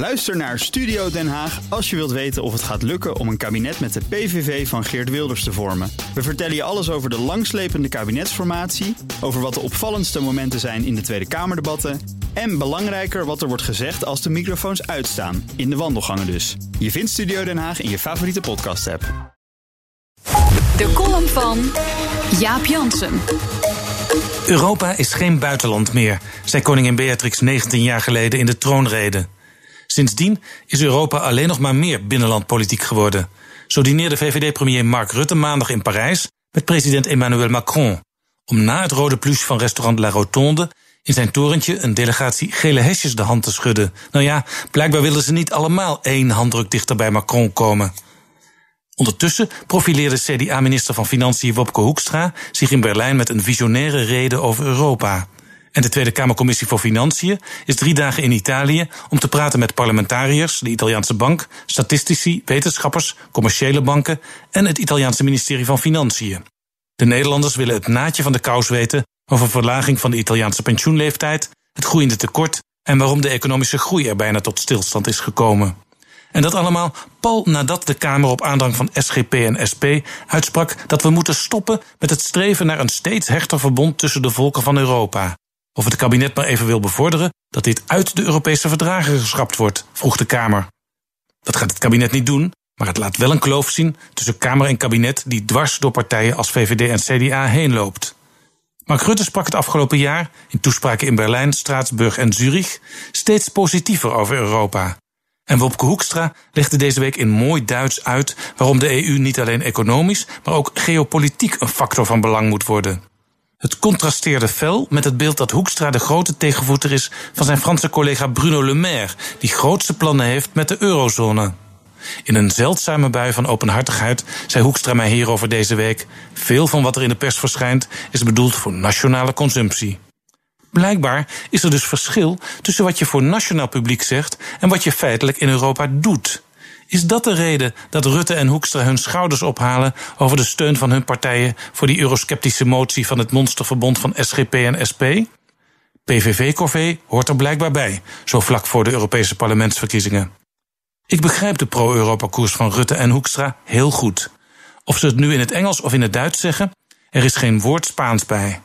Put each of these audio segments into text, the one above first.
Luister naar Studio Den Haag als je wilt weten of het gaat lukken om een kabinet met de PVV van Geert Wilders te vormen. We vertellen je alles over de langslepende kabinetsformatie, over wat de opvallendste momenten zijn in de Tweede Kamerdebatten en belangrijker wat er wordt gezegd als de microfoons uitstaan, in de wandelgangen dus. Je vindt Studio Den Haag in je favoriete podcast-app. De column van Jaap Jansen. Europa is geen buitenland meer, zei koningin Beatrix 19 jaar geleden in de troonrede. Sindsdien is Europa alleen nog maar meer binnenlandpolitiek geworden. Zo dineerde VVD-premier Mark Rutte maandag in Parijs met president Emmanuel Macron. Om na het rode pluche van restaurant La Rotonde in zijn torentje een delegatie gele hesjes de hand te schudden. Nou ja, blijkbaar wilden ze niet allemaal één handdruk dichter bij Macron komen. Ondertussen profileerde CDA-minister van Financiën Wopke Hoekstra zich in Berlijn met een visionaire rede over Europa. En de Tweede Kamercommissie voor Financiën is drie dagen in Italië om te praten met parlementariërs, de Italiaanse bank, statistici, wetenschappers, commerciële banken en het Italiaanse ministerie van Financiën. De Nederlanders willen het naadje van de kous weten over verlaging van de Italiaanse pensioenleeftijd, het groeiende tekort en waarom de economische groei er bijna tot stilstand is gekomen. En dat allemaal pal nadat de Kamer op aandrang van SGP en SP uitsprak dat we moeten stoppen met het streven naar een steeds hechter verbond tussen de volken van Europa. Of het kabinet maar even wil bevorderen dat dit uit de Europese verdragen geschrapt wordt, vroeg de Kamer. Dat gaat het kabinet niet doen, maar het laat wel een kloof zien tussen Kamer en kabinet die dwars door partijen als VVD en CDA heen loopt. Mark Rutte sprak het afgelopen jaar, in toespraken in Berlijn, Straatsburg en Zurich, steeds positiever over Europa. En Wopke Hoekstra legde deze week in mooi Duits uit waarom de EU niet alleen economisch, maar ook geopolitiek een factor van belang moet worden. Het contrasteerde fel met het beeld dat Hoekstra de grote tegenvoeter is van zijn Franse collega Bruno Le Maire, die grootste plannen heeft met de eurozone. In een zeldzame bui van openhartigheid zei Hoekstra mij hierover deze week: Veel van wat er in de pers verschijnt is bedoeld voor nationale consumptie. Blijkbaar is er dus verschil tussen wat je voor nationaal publiek zegt en wat je feitelijk in Europa doet. Is dat de reden dat Rutte en Hoekstra hun schouders ophalen over de steun van hun partijen voor die eurosceptische motie van het monsterverbond van SGP en SP? PVV-corvée hoort er blijkbaar bij, zo vlak voor de Europese parlementsverkiezingen. Ik begrijp de pro-Europa-koers van Rutte en Hoekstra heel goed. Of ze het nu in het Engels of in het Duits zeggen, er is geen woord Spaans bij.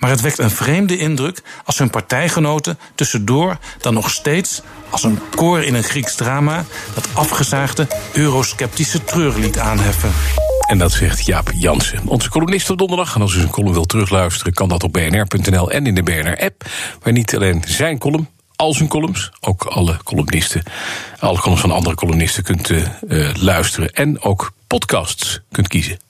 Maar het wekt een vreemde indruk als hun partijgenoten tussendoor dan nog steeds als een koor in een Grieks drama dat afgezaagde eurosceptische treurlied aanheffen. En dat zegt Jaap Jansen, onze columnist op donderdag. En als u zijn column wilt terugluisteren, kan dat op bnr.nl en in de BNR-app. Waar niet alleen zijn column, al zijn columns, ook alle columnisten, alle columns van andere columnisten kunt uh, luisteren. En ook podcasts kunt kiezen.